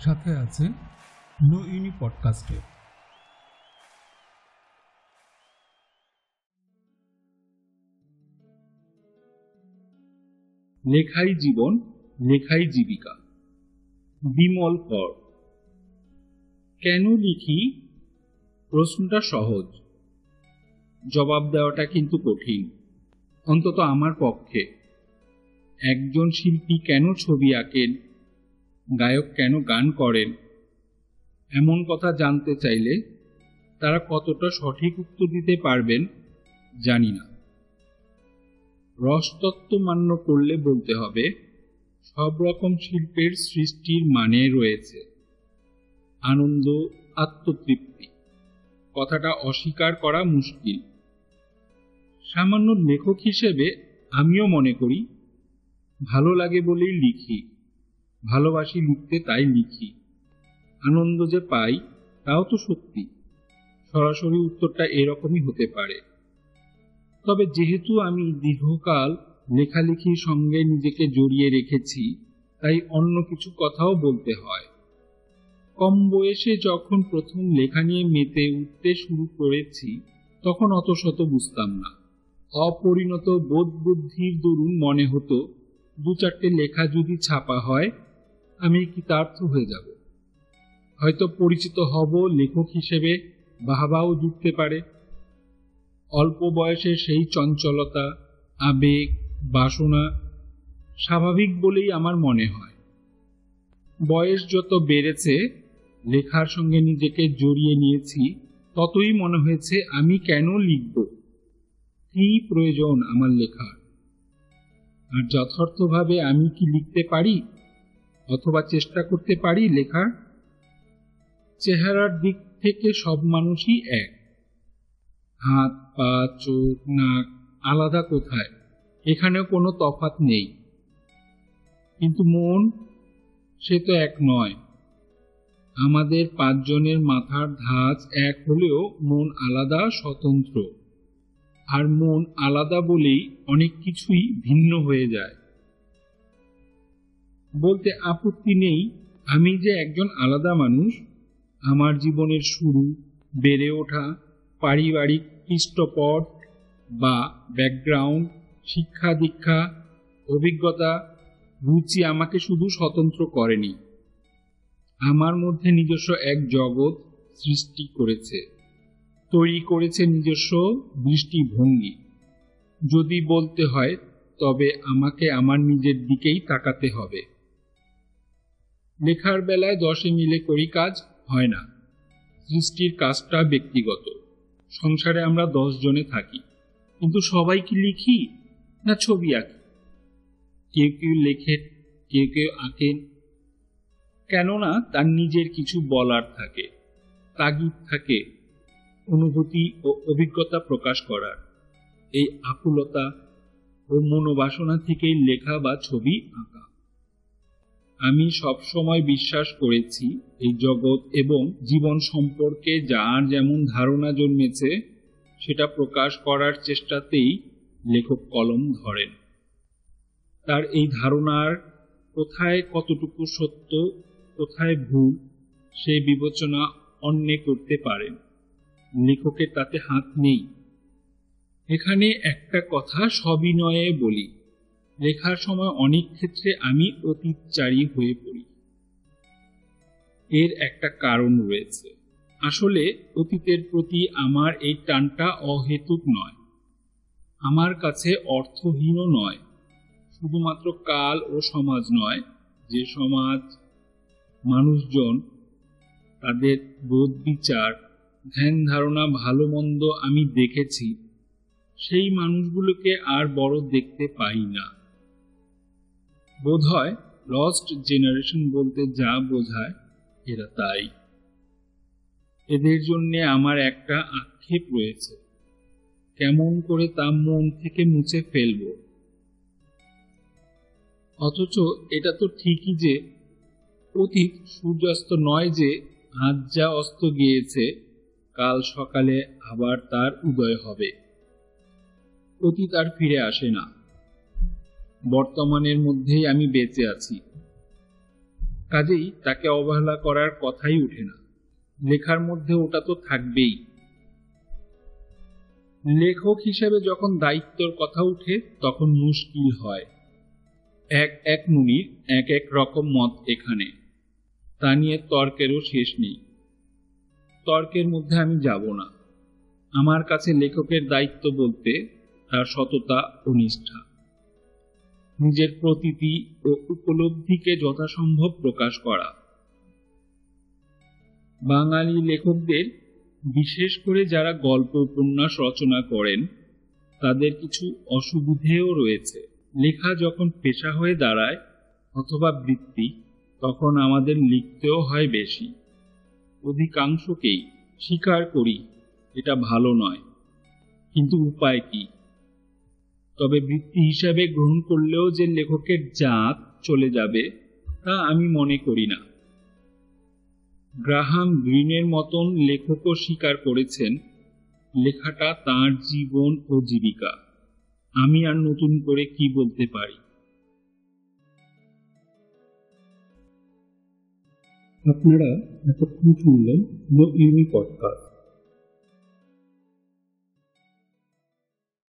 সাথে আছে নো ইউনি পডকাস্টে। লেখাই জীবন লেখাই জীবিকা। বিমল কর। কেন লিখি? প্রশ্নটা সহজ। জবাব দেওয়াটা কিন্তু কঠিন। অন্তত আমার পক্ষে। একজন শিল্পী কেন ছবি আঁকেন? গায়ক কেন গান করেন? এমন কথা জানতে চাইলে তারা কতটা সঠিক উত্তর দিতে পারবেন জানি না। রসতত্ত্ব মান্য করলে বলতে হবে, সব রকম শিল্পের সৃষ্টির মানে রয়েছে। আনন্দ, আত্মতৃপ্তি, কথাটা অস্বীকার করা মুশকিল। সামান্য লেখক হিসেবে আমিও মনে করি, ভালো লাগে বলেই লিখি। ভালোবাসি লিখতে তাই লিখি আনন্দ যে পাই, তাও তো সত্যি। সরাসরি উত্তরটা এরকমই হতে পারে। তবে যেহেতু আমি দীর্ঘকাল লেখালেখির সঙ্গে নিজেকে জড়িয়ে রেখেছি, তাই অন্য কিছু কথাও বলতে হয়। কম বয়সে যখন প্রথম লেখা নিয়ে মেতে উঠতে শুরু করেছি, তখন অত শত বুঝতাম না। অপরিণত বোধ বুদ্ধির দরুন মনে হতো দু চারটে লেখা যদি ছাপা হয় আমি কৃতার্থ হয়ে যাব। হয়তো পরিচিত হব লেখক হিসেবে, বাহবাও জুটতে পারে। অল্প বয়সে সেই চঞ্চলতা, আবেগ, বাসনা স্বাভাবিক বলেই আমার মনে হয়। বয়স যত বেড়েছে, লেখার সঙ্গে নিজেকে জড়িয়ে নিয়েছি, ততই মনে হয়েছে আমি কেন লিখব? কি প্রয়োজন আমার লেখার? আর যথার্থভাবে আমি কি লিখতে পারি? অথবা চেষ্টা করতে পারি লেখার, চেহারার দিক থেকে সব মানুষই এক। হাত, পা, চোখ, নাক আলাদা কোথায়? এখানেও কোনো তফাত নেই। কিন্তু মন, সে তো এক নয়। আমাদের পাঁচজনের মাথার ধাঁচ এক হলেও মন আলাদা, স্বতন্ত্র। আর মন আলাদা বলেই অনেক কিছুই ভিন্ন হয়ে যায়। বলতে আপত্তি নেই, আমি যে একজন আলাদা মানুষ, আমার জীবনের শুরু, বেড়ে ওঠা, পারিবারিক পৃষ্ঠপট বা ব্যাকগ্রাউন্ড শিক্ষা দীক্ষা, অভিজ্ঞতা, রুচি আমাকে শুধু স্বতন্ত্র করেনি। আমার মধ্যে নিজস্ব এক জগৎ সৃষ্টি করেছে। তৈরি করেছে নিজস্ব দৃষ্টিভঙ্গি। যদি বলতে হয়, তবে আমাকে আমার নিজের দিকেই তাকাতে হবে। লেখার বেলায় দশে মিলে করি কাজ হয় না। সৃষ্টির কাজটা ব্যক্তিগত। সংসারে আমরা দশ জনে থাকি। কিন্তু সবাই কি লিখি না ছবি আঁকি? কেউ কেউ লেখেন কেউ কেউ আঁকেন। কেননা তার নিজের কিছু বলার থাকে, তাগিদ থাকে, অনুভূতি ও অভিজ্ঞতা প্রকাশ করার। এই আকুলতা ও মনোবাসনা থেকেই লেখা বা ছবি আঁকা। আমি সবসময় বিশ্বাস করেছি এই জগৎ এবং জীবন সম্পর্কে যার যেমন ধারণা জন্মেছে, সেটা প্রকাশ করার চেষ্টাতেই লেখক কলম ধরেন। তার এই ধারণার কোথায় কতটুকু সত্য, কোথায় ভুল, সে বিবেচনা অন্যে করতে পারেন। লেখকের তাতে হাত নেই। এখানে একটা কথা সবিনয়ে বলি। লেখার সময় অনেক ক্ষেত্রে আমি অতীতচারী হয়ে পড়ি। এর একটা কারণ রয়েছে। আসলে অতীতের প্রতি আমার এই টানটা অহেতুক নয়। আমার কাছে অর্থহীনও নয়। শুধুমাত্র কাল ও সমাজ নয়, যে সমাজ, মানুষজন, তাদের বোধ বিচার ধ্যান ধারণা, ভালো মন্দ আমি দেখেছি, সেই মানুষগুলোকে আর বড় দেখতে পাই না। বোধ হয় লস্ট জেনারেশন বলতে যা বোঝায়, এরা তাই। এদের জন্য আমার একটা আক্ষেপ রয়েছে। কেমন করে তা মন থেকে মুছে ফেলব? অথচ এটা তো ঠিকই যে, অতীত সূর্যাস্ত নয় যে, আজ যা অস্ত গিয়েছে, কাল সকালে আবার তার উদয় হবে। অতীত আর ফিরে আসে না। বর্তমানের মধ্যেই আমি বেঁচে আছি। কাজেই তাকে অবহেলা করার কথাই ওঠে না। লেখার মধ্যে ওটা তো থাকবেই। লেখক হিসেবে যখন দায়িত্বর কথা উঠে, তখন মুশকিল হয়। এক এক মুনির, এক এক রকম মত এখানে। তা নিয়ে তর্কেরও শেষ নেই। তর্কের মধ্যে আমি যাব না। আমার কাছে লেখকের দায়িত্ব বলতে তার সততা ও নিষ্ঠা। নিজের প্রতীতি ও উপলব্ধিকে যথাসম্ভব প্রকাশ করা। বাঙালি লেখকদের, বিশেষ করে যারা গল্প, উপন্যাস রচনা করেন, তাদের কিছু অসুবিধেও রয়েছে। লেখা যখন পেশা হয়ে দাঁড়ায়, অথবা বৃত্তি, তখন আমাদের লিখতেও হয় বেশি। অধিকাংশকেই স্বীকার করি, এটা ভালো নয়। কিন্তু উপায় কি? তবে বৃত্তি হিসাবে গ্রহণ করলেও যে লেখকের জাত চলে যাবে, তা আমি মনে করি না। গ্রাহাম গ্রিনের মতন লেখকও স্বীকার করেছেন, লেখাটা তার জীবন ও জীবিকা। আমি আর নতুন করে কি বলতে পারি? আপনারা এতক্ষণ শুনলেন নো ইউনি পডকাস্ট